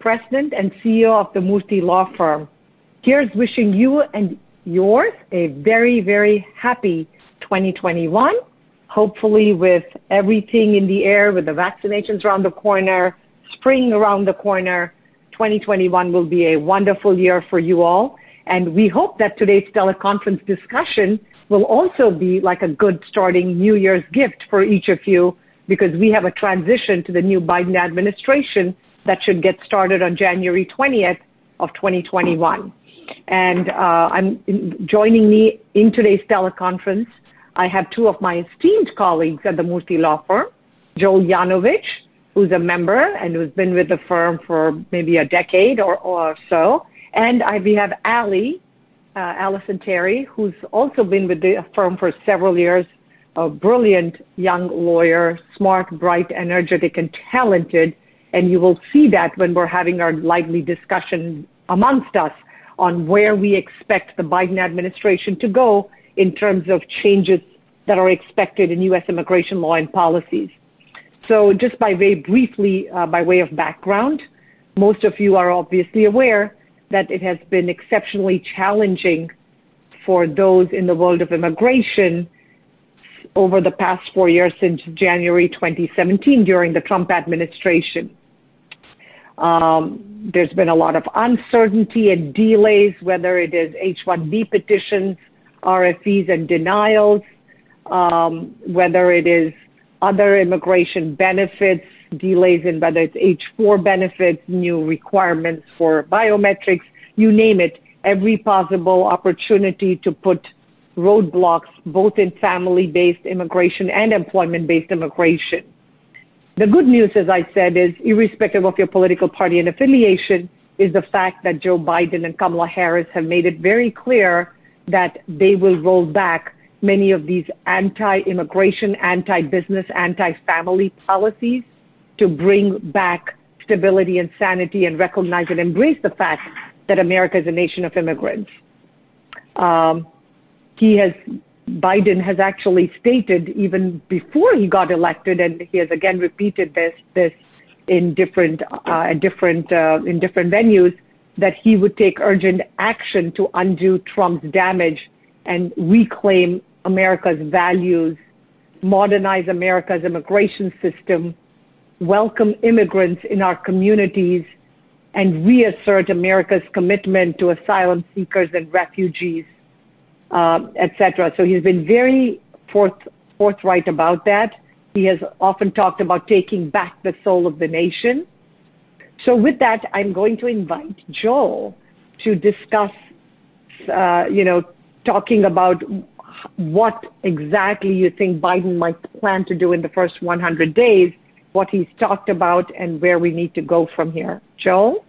President and CEO of the Murthy Law Firm. Here's wishing you and yours a very, very happy 2021. Hopefully, with everything in the air, with the vaccinations around the corner, spring around the corner, 2021 will be a wonderful year for you all. And we hope that today's teleconference discussion will also be like a good starting New Year's gift for each of you because we have a transition to the new Biden administration that should get started on January 20th of 2021. And uh, I'm joining me in today's teleconference. I have two of my esteemed colleagues at the Murthy Law Firm, Joel Yanovich, who's a member and who's been with the firm for maybe a decade or, so, and we have Allie, uh, Terry, who's also been with the firm for several years, a brilliant young lawyer, smart, bright, energetic, and talented and you will see that when we're having our lively discussion amongst us on where we expect the Biden administration to go in terms of changes that are expected in U.S. immigration law and policies. So just by way briefly, uh, by way of background, most of you are obviously aware that it has been exceptionally challenging for those in the world of immigration over the past four years since January 2017 during the Trump administration. Um, there's been a lot of uncertainty and delays, whether it is H-1B petitions, RFEs and denials, um, whether it is other immigration benefits, delays in whether it's H-4 benefits, new requirements for biometrics, you name it, every possible opportunity to put roadblocks both in family-based immigration and employment-based immigration. The good news, as I said, is irrespective of your political party and affiliation, is the fact that Joe Biden and Kamala Harris have made it very clear that they will roll back many of these anti-immigration, anti-business, anti-family policies to bring back stability and sanity and recognize and embrace the fact that America is a nation of immigrants. Um, he has Biden has actually stated even before he got elected, and he has again repeated this this in different uh, different uh, in different venues that he would take urgent action to undo Trump's damage and reclaim America's values, modernize America's immigration system, welcome immigrants in our communities, and reassert America's commitment to asylum seekers and refugees uh, etc. So he's been very forth, forthright about that. He has often talked about taking back the soul of the nation. So with that, I'm going to invite Joel to discuss, uh, you know, talking about what exactly you think Biden might plan to do in the first 100 days, what he's talked about, and where we need to go from here. Joel?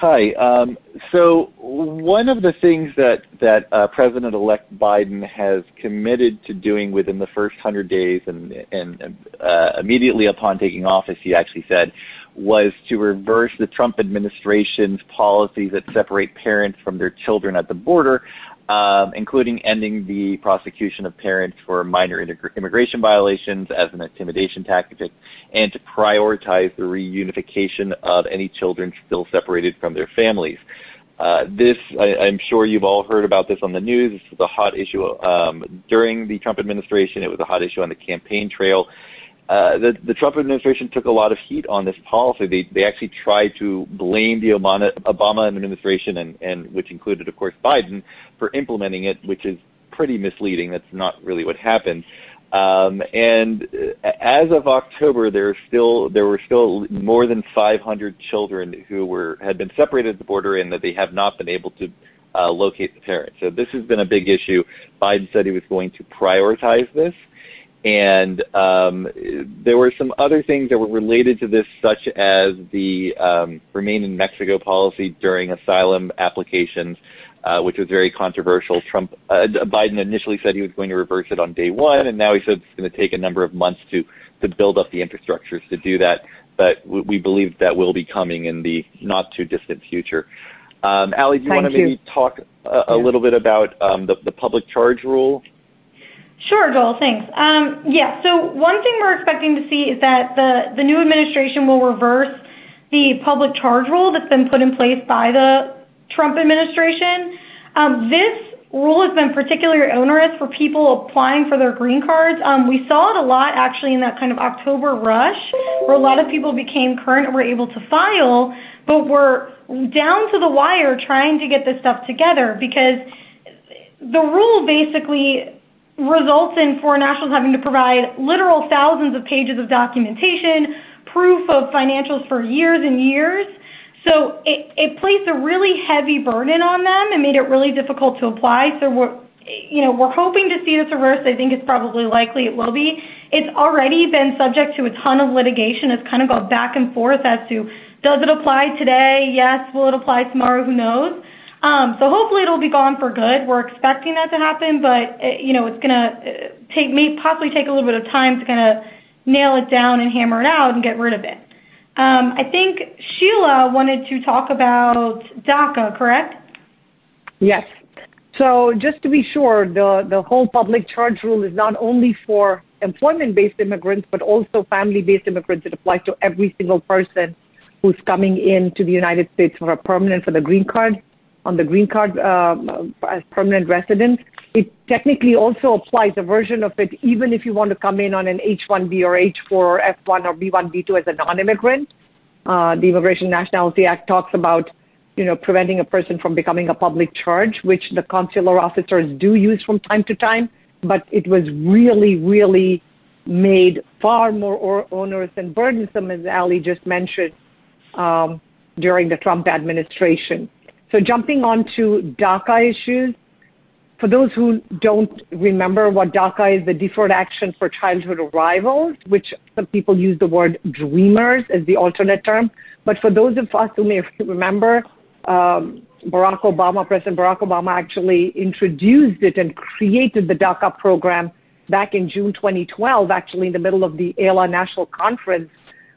Hi. Um, so one of the things that that uh, President-elect Biden has committed to doing within the first hundred days, and and uh, immediately upon taking office, he actually said, was to reverse the Trump administration's policies that separate parents from their children at the border um, including ending the prosecution of parents for minor immigration violations as an intimidation tactic, and to prioritize the reunification of any children still separated from their families. Uh, this, I, am sure you've all heard about this on the news. This was a hot issue um, during the Trump administration. It was a hot issue on the campaign trail. Uh, the, the Trump administration took a lot of heat on this policy. They, they actually tried to blame the Obama, Obama administration, and, and which included, of course, Biden, for implementing it, which is pretty misleading. That's not really what happened. Um, and as of October, there still there were still more than 500 children who were had been separated at the border, and that they have not been able to uh, locate the parents. So this has been a big issue. Biden said he was going to prioritize this and um, there were some other things that were related to this, such as the um, remain in Mexico policy during asylum applications, uh, which was very controversial. Trump, uh, Biden initially said he was going to reverse it on day one, and now he said it's going to take a number of months to to build up the infrastructures to do that. But we believe that will be coming in the not too distant future. Um, Ali, do you want to maybe talk a, a yeah. little bit about um, the, the public charge rule? Sure, Joel, thanks. Um, yeah, so one thing we're expecting to see is that the, the new administration will reverse the public charge rule that's been put in place by the Trump administration. Um, this rule has been particularly onerous for people applying for their green cards. Um, we saw it a lot actually in that kind of October rush where a lot of people became current and were able to file, but were down to the wire trying to get this stuff together because the rule basically results in foreign nationals having to provide literal thousands of pages of documentation, proof of financials for years and years. So it, it placed a really heavy burden on them and made it really difficult to apply. So we're, you know, we're hoping to see this reversed. I think it's probably likely it will be. It's already been subject to a ton of litigation. It's kind of gone back and forth as to does it apply today? Yes. Will it apply tomorrow? Who knows? Um, so hopefully it'll be gone for good. We're expecting that to happen, but uh, you know it's to uh, take may possibly take a little bit of time to kind of nail it down and hammer it out and get rid of it. Um, I think Sheila wanted to talk about DACA, correct? Yes. So just to be sure, the, the whole public charge rule is not only for employment-based immigrants, but also family-based immigrants. It applies to every single person who's coming into the United States for a permanent for the green card on the green card um, as permanent resident. It technically also applies a version of it even if you want to come in on an H-1B or H-4 or F-1 or B-1, B-2 as a non-immigrant. Uh, the Immigration Nationality Act talks about, you know, preventing a person from becoming a public charge, which the consular officers do use from time to time. But it was really, really made far more onerous and burdensome, as Ali just mentioned, um, during the Trump administration. So jumping on to DACA issues, for those who don't remember what DACA is, the Deferred Action for Childhood Arrivals, which some people use the word dreamers as the alternate term. But for those of us who may remember, um, Barack Obama, President Barack Obama actually introduced it and created the DACA program back in June 2012, actually in the middle of the AILA National Conference,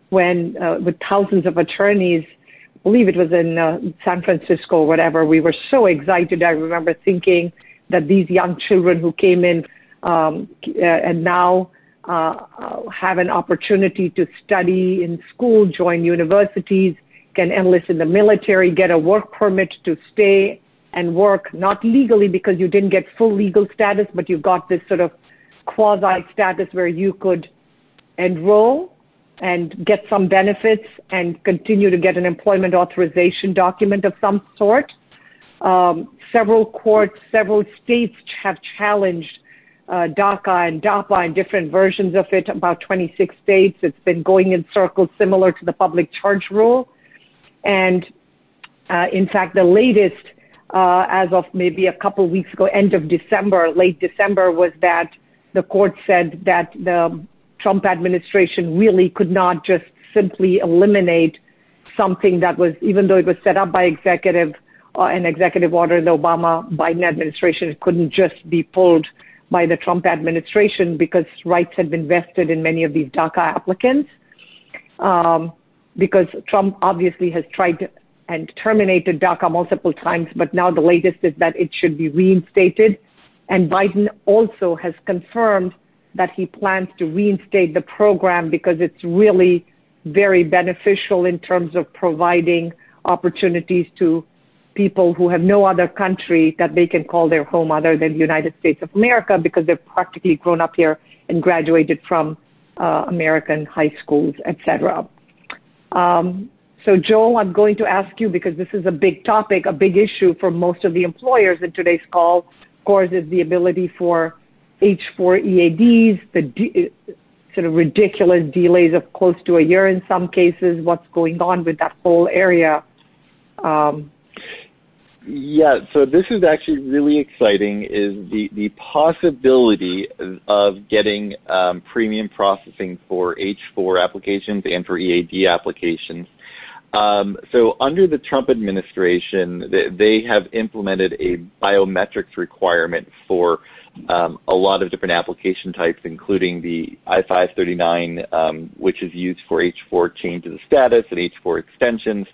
when uh, with thousands of attorneys believe it was in uh, San Francisco or whatever. We were so excited. I remember thinking that these young children who came in um, uh, and now uh, uh, have an opportunity to study in school, join universities, can enlist in the military, get a work permit to stay and work, not legally because you didn't get full legal status, but you got this sort of quasi status where you could enroll and get some benefits and continue to get an employment authorization document of some sort. Um, several courts, several states have challenged uh, DACA and DAPA and different versions of it, about 26 states. It's been going in circles similar to the public charge rule. And uh, in fact, the latest, uh, as of maybe a couple weeks ago, end of December, late December, was that the court said that the Trump administration really could not just simply eliminate something that was, even though it was set up by executive uh, an executive order, in the Obama Biden administration, it couldn't just be pulled by the Trump administration because rights had been vested in many of these DACA applicants. Um, because Trump obviously has tried and terminated DACA multiple times, but now the latest is that it should be reinstated. And Biden also has confirmed that he plans to reinstate the program because it's really very beneficial in terms of providing opportunities to people who have no other country that they can call their home other than the United States of America because they've practically grown up here and graduated from uh, American high schools, etc. Um, so, Joel, I'm going to ask you because this is a big topic, a big issue for most of the employers in today's call. Of course, is the ability for H4 EADs, the de- sort of ridiculous delays of close to a year in some cases, what's going on with that whole area. Um, Yeah, so this is actually really exciting. Is the the possibility of getting um, premium processing for H4 applications and for EAD applications. Um, so under the Trump administration, they, they have implemented a biometrics requirement for um, a lot of different application types, including the I-539, um, which is used for H4 changes of status and H4 extensions.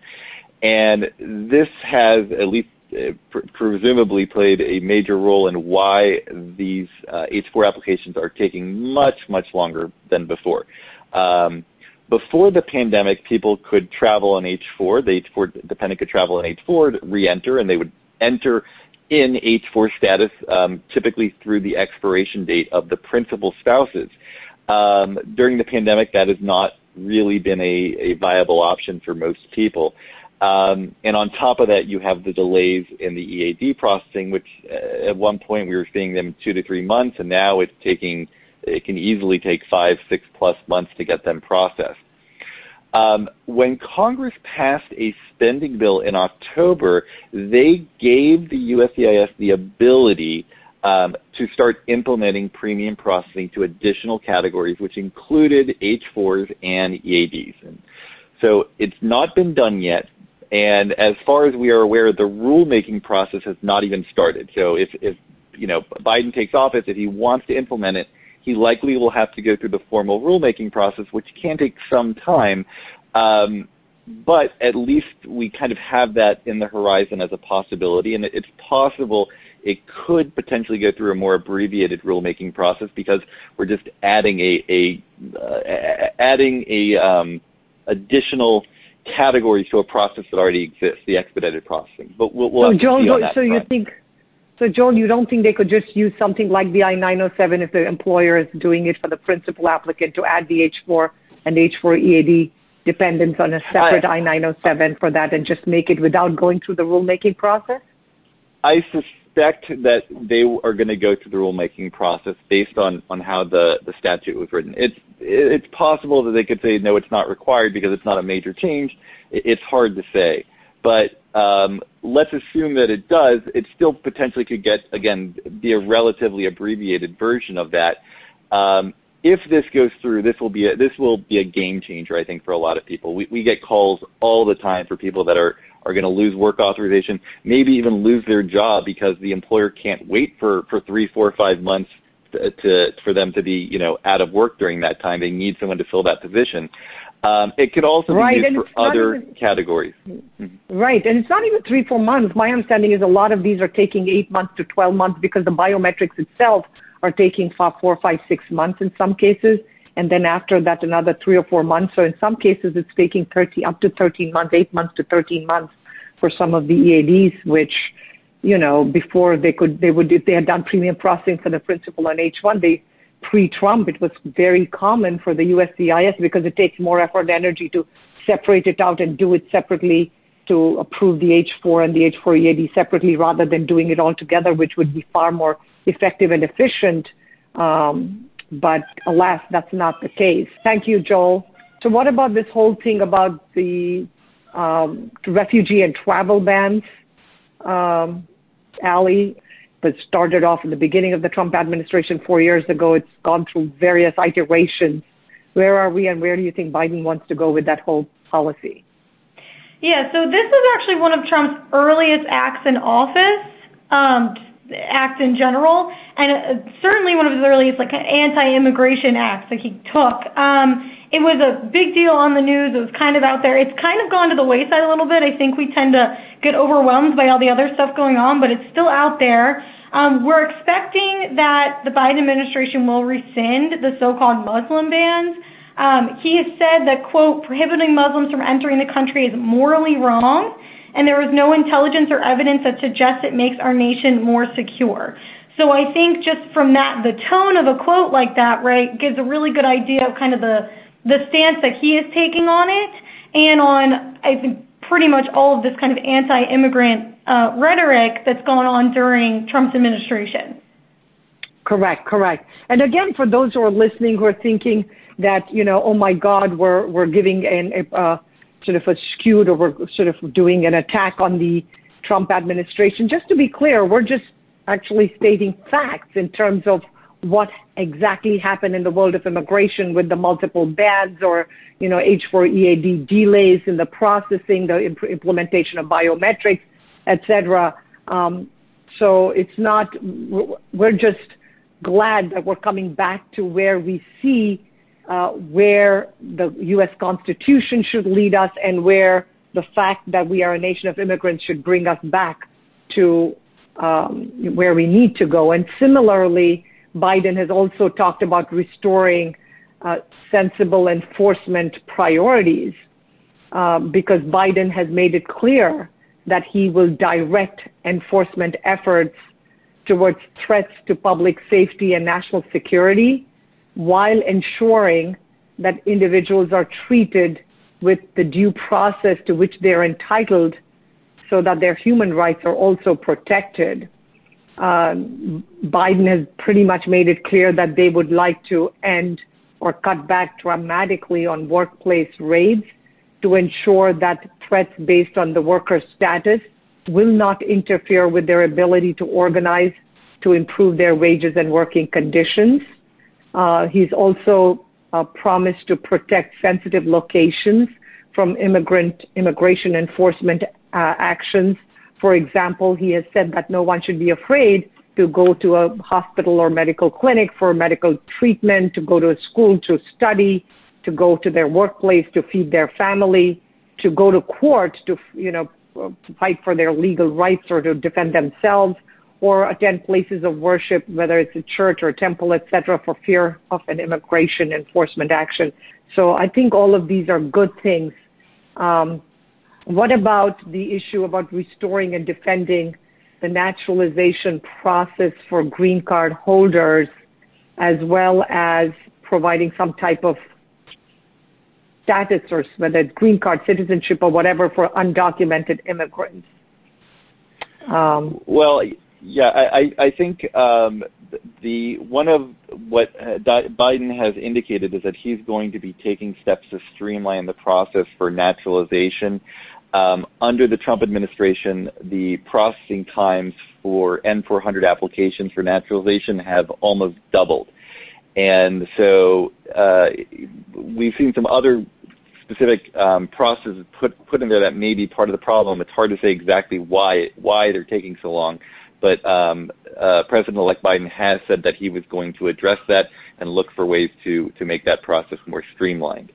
And this has at least uh, pr- presumably played a major role in why these uh, H4 applications are taking much, much longer than before. Um, before the pandemic, people could travel on H4. The H4 dependent could travel on H4, re-enter, and they would enter in H4 status, um, typically through the expiration date of the principal spouses. Um, during the pandemic, that has not really been a, a viable option for most people. Um, and on top of that, you have the delays in the EAD processing, which uh, at one point we were seeing them two to three months, and now it's taking, it can easily take five, six plus months to get them processed. Um, when Congress passed a spending bill in October, they gave the USCIS the ability um, to start implementing premium processing to additional categories, which included H4s and EADs. And so it's not been done yet. And as far as we are aware, the rulemaking process has not even started. So if, if you know Biden takes office, if he wants to implement it, he likely will have to go through the formal rulemaking process, which can take some time. Um, but at least we kind of have that in the horizon as a possibility, and it's possible it could potentially go through a more abbreviated rulemaking process because we're just adding a, a uh, adding a um, additional categories to a process that already exists, the expedited processing. But we'll, we'll so Joel, so front. you think so, Joel, you don't think they could just use something like the I-907 if the employer is doing it for the principal applicant to add the H4 and H4 EAD dependence on a separate I, I-907 for that and just make it without going through the rulemaking process? I suspect that they are going to go through the rulemaking process based on, on how the, the statute was written. It's it's possible that they could say no, it's not required because it's not a major change. It's hard to say, but um, let's assume that it does. It still potentially could get again be a relatively abbreviated version of that. Um, if this goes through, this will be a, this will be a game changer, I think, for a lot of people. We, we get calls all the time for people that are are going to lose work authorization, maybe even lose their job because the employer can't wait for for three, four, five months to, to for them to be you know out of work during that time. They need someone to fill that position. Um, it could also right, be used for other even, categories. Mm-hmm. Right, and it's not even three, four months. My understanding is a lot of these are taking eight months to 12 months because the biometrics itself are taking four, five, six months in some cases, and then after that another three or four months. So in some cases it's taking 30 up to 13 months, eight months to 13 months for some of the EADs, which you know before they could they would if they had done premium processing for the principal on H1, they pre-Trump, it was very common for the USCIS because it takes more effort and energy to separate it out and do it separately to approve the H4 and the H4 EAD separately rather than doing it all together, which would be far more effective and efficient. Um, but alas, that's not the case. Thank you, Joel. So what about this whole thing about the um, refugee and travel bans? Um, Ali, that started off in the beginning of the Trump administration four years ago. It's gone through various iterations. Where are we, and where do you think Biden wants to go with that whole policy? Yeah, so this is actually one of Trump's earliest acts in office, um, acts in general, and uh, certainly one of his earliest like anti-immigration acts that he took. Um, it was a big deal on the news. It was kind of out there. It's kind of gone to the wayside a little bit. I think we tend to get overwhelmed by all the other stuff going on, but it's still out there. Um, we're expecting that the Biden administration will rescind the so-called Muslim bans. Um, he has said that, quote, prohibiting Muslims from entering the country is morally wrong, and there is no intelligence or evidence that suggests it makes our nation more secure. So I think just from that, the tone of a quote like that, right, gives a really good idea of kind of the the stance that he is taking on it and on, I think, pretty much all of this kind of anti-immigrant uh, rhetoric that's gone on during Trump's administration. Correct, correct. And again, for those who are listening who are thinking that, you know, oh my God, we're, we're giving an, uh, sort of a skewed or we're sort of doing an attack on the Trump administration. Just to be clear, we're just actually stating facts in terms of what exactly happened in the world of immigration with the multiple bans or you know H4 EAD delays in the processing, the imp- implementation of biometrics, etc. Um, so it's not. We're just glad that we're coming back to where we see uh, where the U.S. Constitution should lead us and where the fact that we are a nation of immigrants should bring us back to um, where we need to go. And similarly, Biden has also talked about restoring uh, sensible enforcement priorities uh, because Biden has made it clear that he will direct enforcement efforts towards threats to public safety and national security while ensuring that individuals are treated with the due process to which they're entitled so that their human rights are also protected. Uh, Biden has pretty much made it clear that they would like to end or cut back dramatically on workplace raids to ensure that threats based on the worker's status will not interfere with their ability to organize to improve their wages and working conditions. Uh, he's also uh, promised to protect sensitive locations from immigrant immigration enforcement uh, actions. For example, he has said that no one should be afraid to go to a hospital or medical clinic for medical treatment, to go to a school to study, to go to their workplace to feed their family, to go to court to, you know, to fight for their legal rights or to defend themselves, or attend places of worship, whether it's a church or a temple, etc., for fear of an immigration enforcement action. So I think all of these are good things. Um, what about the issue about restoring and defending the naturalization process for green card holders, as well as providing some type of status or whether it's green card citizenship or whatever for undocumented immigrants? Um, well, yeah, I, think um, the one of what Biden has indicated is that he's going to be taking steps to streamline the process for naturalization. Um, under the Trump administration, the processing times for N400 applications for naturalization have almost doubled. And so uh, we've seen some other specific um, processes put put in there that may be part of the problem. It's hard to say exactly why why they're taking so long. But um, uh, President-elect Biden has said that he was going to address that and look for ways to to make that process more streamlined.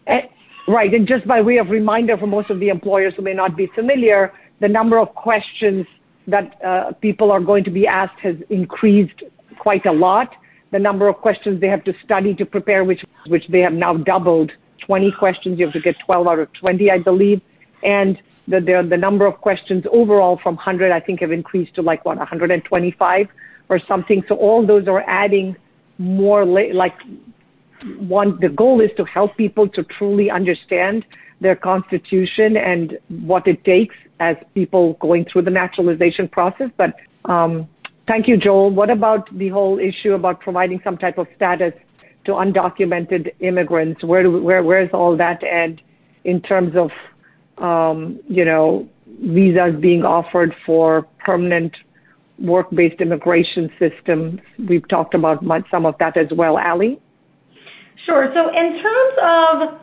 Right, and just by way of reminder for most of the employers who may not be familiar, the number of questions that uh, people are going to be asked has increased quite a lot. The number of questions they have to study to prepare, which which they have now doubled. 20 questions, you have to get 12 out of 20, I believe, and the, the, number of questions overall from 100, I think, have increased to like what 125 or something. So all those are adding more like one. The goal is to help people to truly understand their constitution and what it takes as people going through the naturalization process. But um, thank you, Joel. What about the whole issue about providing some type of status to undocumented immigrants? Where do, where where's all that and in terms of um, you know, visas being offered for permanent work-based immigration systems. We've talked about some of that as well. Ali? Sure. So in terms of,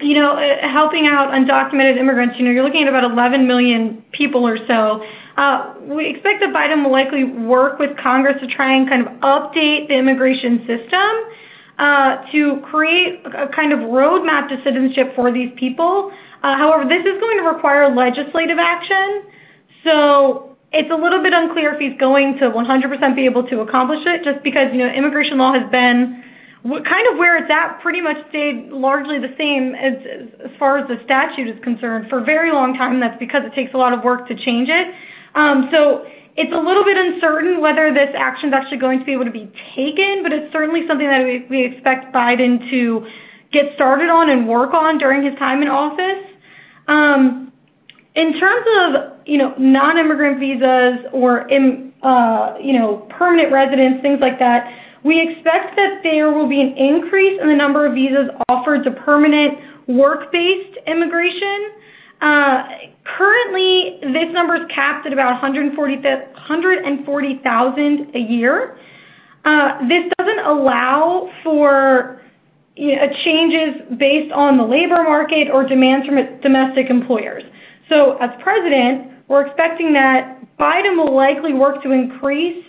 you know, uh, helping out undocumented immigrants, you know, you're looking at about 11 million people or so. Uh, we expect that Biden will likely work with Congress to try and kind of update the immigration system uh, to create a kind of roadmap to citizenship for these people. Uh, however, this is going to require legislative action, so it's a little bit unclear if he's going to 100% be able to accomplish it, just because you know immigration law has been kind of where it's at, pretty much stayed largely the same as as far as the statute is concerned for a very long time. That's because it takes a lot of work to change it. Um, so it's a little bit uncertain whether this action is actually going to be able to be taken, but it's certainly something that we, we expect Biden to get started on and work on during his time in office. Um, in terms of you know non-immigrant visas or uh, you know permanent residence, things like that, we expect that there will be an increase in the number of visas offered to permanent work-based immigration. Uh, currently, this number is capped at about 140,000 a year. Uh, this doesn't allow for you know, changes based on the labor market or demands from domestic employers. So, as president, we're expecting that Biden will likely work to increase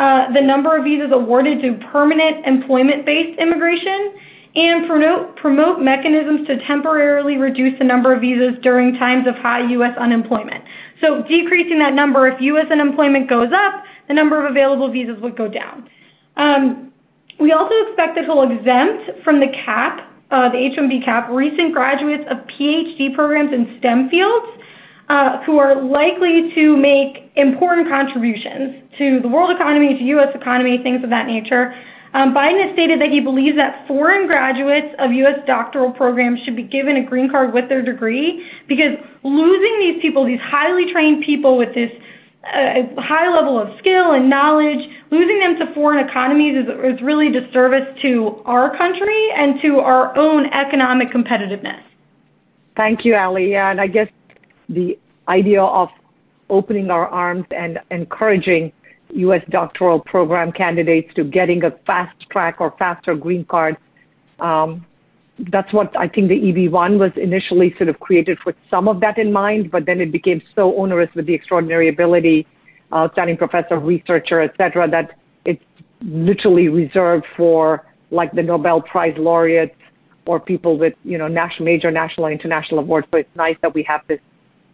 uh, the number of visas awarded to permanent employment-based immigration and promote, promote mechanisms to temporarily reduce the number of visas during times of high U.S. unemployment. So decreasing that number, if U.S. unemployment goes up, the number of available visas would go down. Um, we also expect that he'll exempt from the cap, uh, the H-1B cap, recent graduates of PhD programs in STEM fields who are likely to make important contributions to the world economy, to U.S. economy, things of that nature. Um, Biden has stated that he believes that foreign graduates of U.S. doctoral programs should be given a green card with their degree because losing these people, these highly trained people with this uh, high level of skill and knowledge, losing them to foreign economies is, is really a disservice to our country and to our own economic competitiveness. Thank you, Ali. Yeah, and I guess the idea of opening our arms and encouraging U.S. doctoral program candidates to getting a fast track or faster green card. Um, that's what I think the EB1 was initially sort of created with some of that in mind, but then it became so onerous with the extraordinary ability, outstanding professor, researcher, et cetera, that it's literally reserved for like the Nobel Prize laureates or people with, you know, national, major national and international awards. So it's nice that we have this, uh,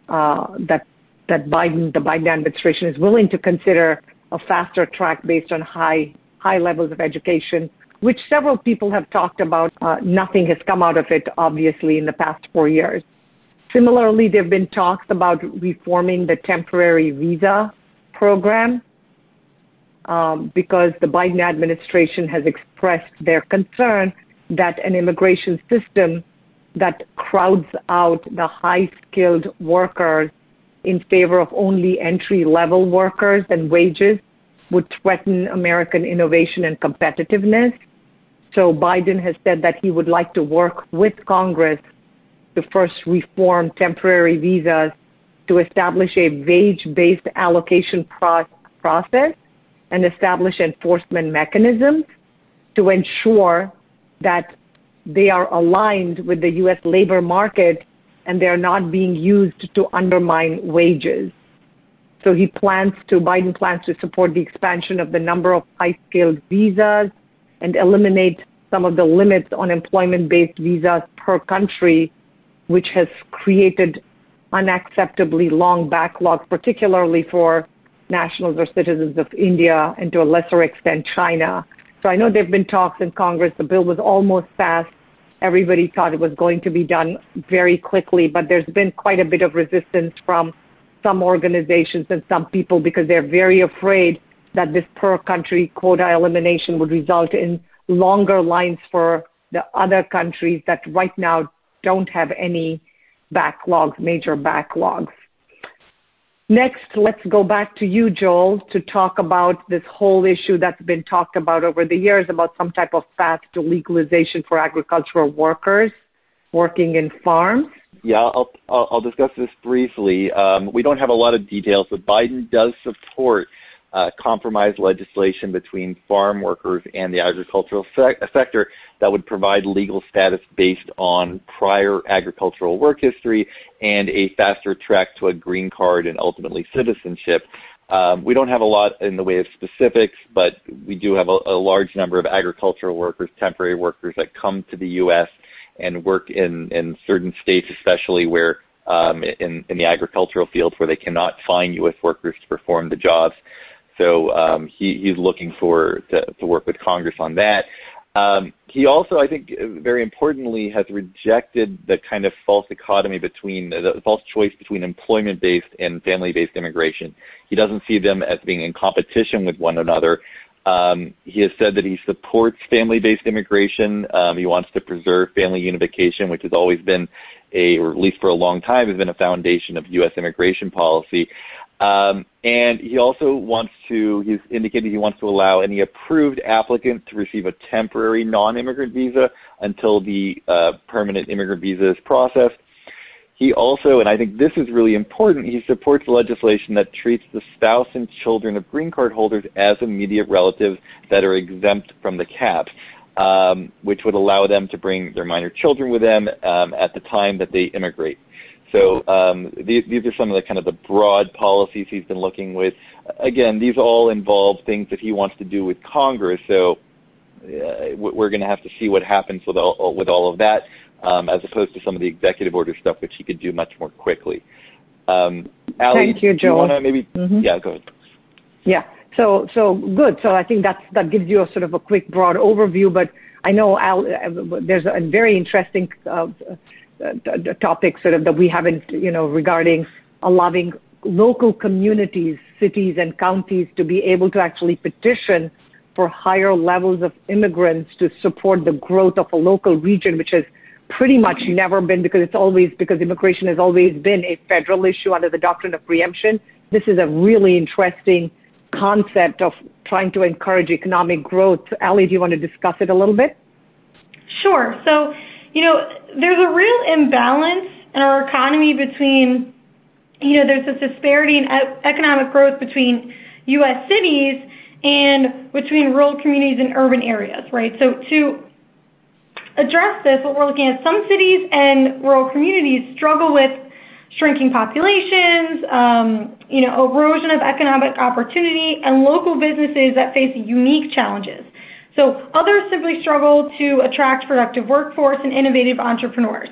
that, that the Biden administration is willing to consider a faster track based on high high levels of education, which several people have talked about. Uh, nothing has come out of it, obviously, in the past four years. Similarly, there have been talks about reforming the temporary visa program um, because the Biden administration has expressed their concern that an immigration system that crowds out the high skilled workers in favor of only entry level workers and wages would threaten American innovation and competitiveness. So Biden has said that he would like to work with Congress to first reform temporary visas to establish a wage-based allocation pro- process and establish enforcement mechanisms to ensure that they are aligned with the U.S. labor market and they're not being used to undermine wages. So he plans to, Biden plans to support the expansion of the number of high skilled visas and eliminate some of the limits on employment based visas per country, which has created unacceptably long backlogs, particularly for nationals or citizens of India and to a lesser extent China. So I know there have been talks in Congress. The bill was almost passed everybody thought it was going to be done very quickly, but there's been quite a bit of resistance from some organizations and some people because they're very afraid that this per country quota elimination would result in longer lines for the other countries that right now don't have any backlogs, major backlogs. Next, let's go back to you, Joel, to talk about this whole issue that's been talked about over the years about some type of path to legalization for agricultural workers working in farms. Yeah, I'll, I'll, discuss this briefly. Um, we don't have a lot of details, but Biden does support uh, compromise legislation between farm workers and the agricultural se- sector that would provide legal status based on prior agricultural work history and a faster track to a green card and ultimately citizenship. Um, we don't have a lot in the way of specifics, but we do have a, a large number of agricultural workers, temporary workers that come to the U.S. and work in, in certain states, especially where um, in, in the agricultural field where they cannot find U.S. workers to perform the jobs. So um, he, he's looking for to, to, work with Congress on that. Um, he also, I think, very importantly, has rejected the kind of false dichotomy between the false choice between employment-based and family-based immigration. He doesn't see them as being in competition with one another. Um, he has said that he supports family-based immigration. Um, he wants to preserve family unification, which has always been a, or at least for a long time, has been a foundation of U.S. immigration policy. Um, and he also wants to, he's indicated he wants to allow any approved applicant to receive a temporary non-immigrant visa until the uh, permanent immigrant visa is processed. he also, and I think this is really important, he supports legislation that treats the spouse and children of green card holders as immediate relatives that are exempt from the cap, um, which would allow them to bring their minor children with them um, at the time that they immigrate. So um, these, these are some of the kind of the broad policies he's been looking with. Again, these all involve things that he wants to do with Congress. So uh, we're going to have to see what happens with all, with all of that um, as opposed to some of the executive order stuff, which he could do much more quickly. Um, Ali, Thank you, Joel. Do you want to maybe? Mm-hmm. Yeah, go ahead. Yeah. So so good. So I think that's that gives you a sort of a quick broad overview. But I know Al, uh, there's a very interesting uh, Uh, topic sort of that we haven't you know regarding allowing local communities, cities and counties to be able to actually petition for higher levels of immigrants to support the growth of a local region, which has pretty much never been because it's always because immigration has always been a federal issue under the doctrine of preemption. This is a really interesting concept of trying to encourage economic growth. Ali, do you want to discuss it a little bit? Sure. So, you know, there's a real imbalance in our economy between, you know, there's this disparity in economic growth between U.S. cities and between rural communities and urban areas, right? So to address this, what we're looking at, some cities and rural communities struggle with shrinking populations, um, you know, erosion of economic opportunity, and local businesses that face unique challenges. So others simply struggle to attract productive workforce and innovative entrepreneurs.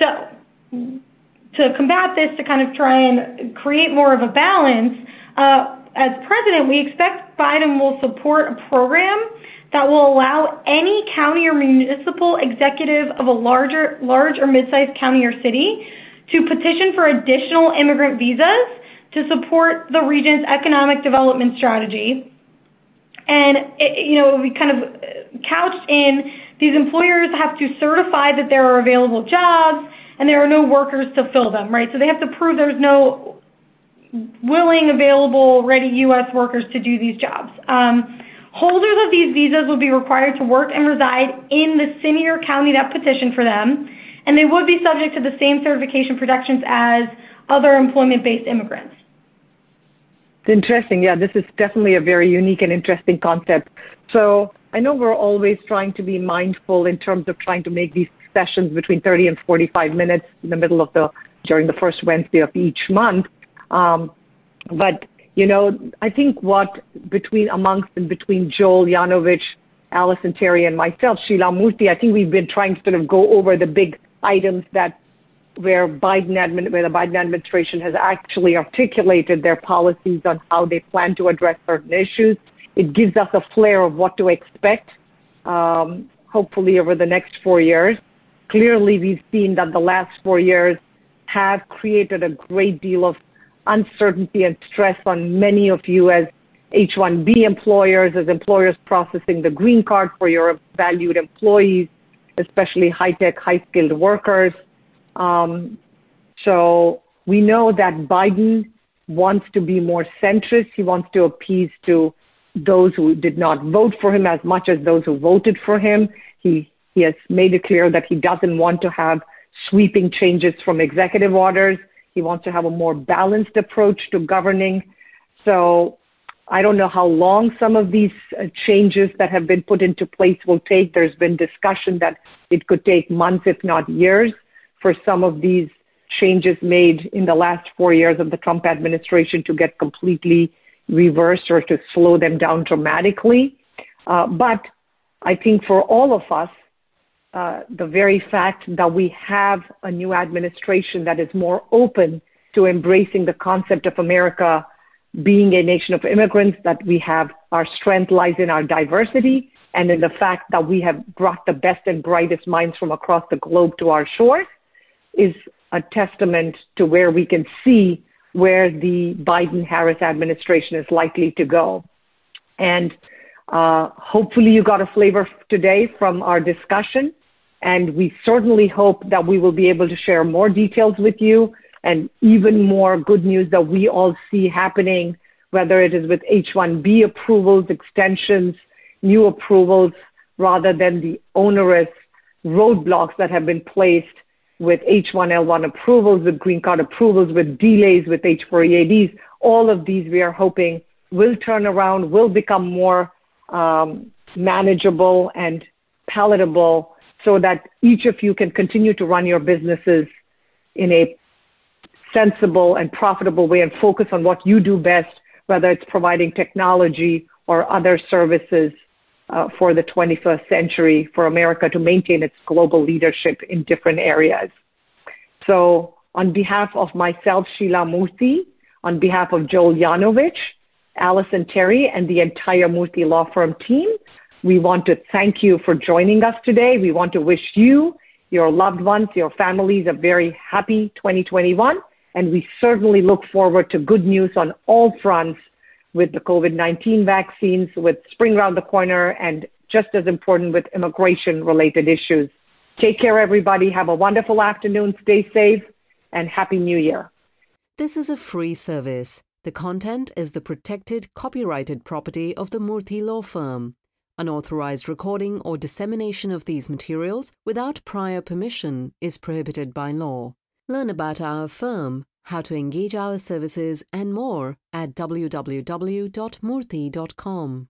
So to combat this, to kind of try and create more of a balance, uh, as president, we expect Biden will support a program that will allow any county or municipal executive of a larger, large or mid-sized county or city to petition for additional immigrant visas to support the region's economic development strategy. And, it, you know, we kind of eh, couched in these employers have to certify that there are available jobs and there are no workers to fill them, right? So they have to prove there's no willing, available, ready U.S. workers to do these jobs. Um, Holders of these visas would be required to work and reside in the city or county that petitioned for them, and they would be subject to the same certification protections as other employment-based immigrants. Interesting. Yeah, this is definitely a very unique and interesting concept. So I know we're always trying to be mindful in terms of trying to make these sessions between 30 and 45 minutes in the middle of the during the first Wednesday of each month. Um, but you know, I think what between amongst and between Joel Yanovich, Allison Terry, and myself, Sheila Murthy, I think we've been trying to sort of go over the big items that where Biden admin, where the Biden administration has actually articulated their policies on how they plan to address certain issues. It gives us a flair of what to expect, um, hopefully over the next four years. Clearly, we've seen that the last four years have created a great deal of uncertainty and stress on many of you as H-1B employers, as employers processing the green card for your valued employees, especially high-tech, high-skilled workers. Um, so we know that Biden wants to be more centrist. He wants to appease to those who did not vote for him as much as those who voted for him. He, he has made it clear that he doesn't want to have sweeping changes from executive orders. He wants to have a more balanced approach to governing. So I don't know how long some of these uh, changes that have been put into place will take. There's been discussion that it could take months, if not years, for some of these changes made in the last four years of the Trump administration to get completely reversed or to slow them down dramatically. Uh, but I think for all of us, uh, the very fact that we have a new administration that is more open to embracing the concept of America being a nation of immigrants, that we have our strength lies in our diversity and in the fact that we have brought the best and brightest minds from across the globe to our shores is a testament to where we can see where the Biden Harris administration is likely to go. And uh, hopefully, you got a flavor today from our discussion and we certainly hope that we will be able to share more details with you and even more good news that we all see happening, whether it is with H-1B approvals, extensions, new approvals, rather than the onerous roadblocks that have been placed with H1L1 approvals, with green card approvals, with delays with H4EADs. All of these we are hoping will turn around, will become more um, manageable and palatable so that each of you can continue to run your businesses in a sensible and profitable way and focus on what you do best, whether it's providing technology or other services Uh, for the 21st century for America to maintain its global leadership in different areas. So on behalf of myself, Sheila Murthy, on behalf of Joel Yanovich, Allison Terry, and the entire Murthy Law Firm team, we want to thank you for joining us today. We want to wish you, your loved ones, your families a very happy 2021, and we certainly look forward to good news on all fronts with the COVID-19 vaccines, with spring around the corner, and just as important with immigration-related issues. Take care, everybody. Have a wonderful afternoon. Stay safe, and Happy New Year. This is a free service. The content is the protected copyrighted property of the Murthy Law Firm. Unauthorized recording or dissemination of these materials without prior permission is prohibited by law. Learn about our firm, how to engage our services, and more at www.murthy.com.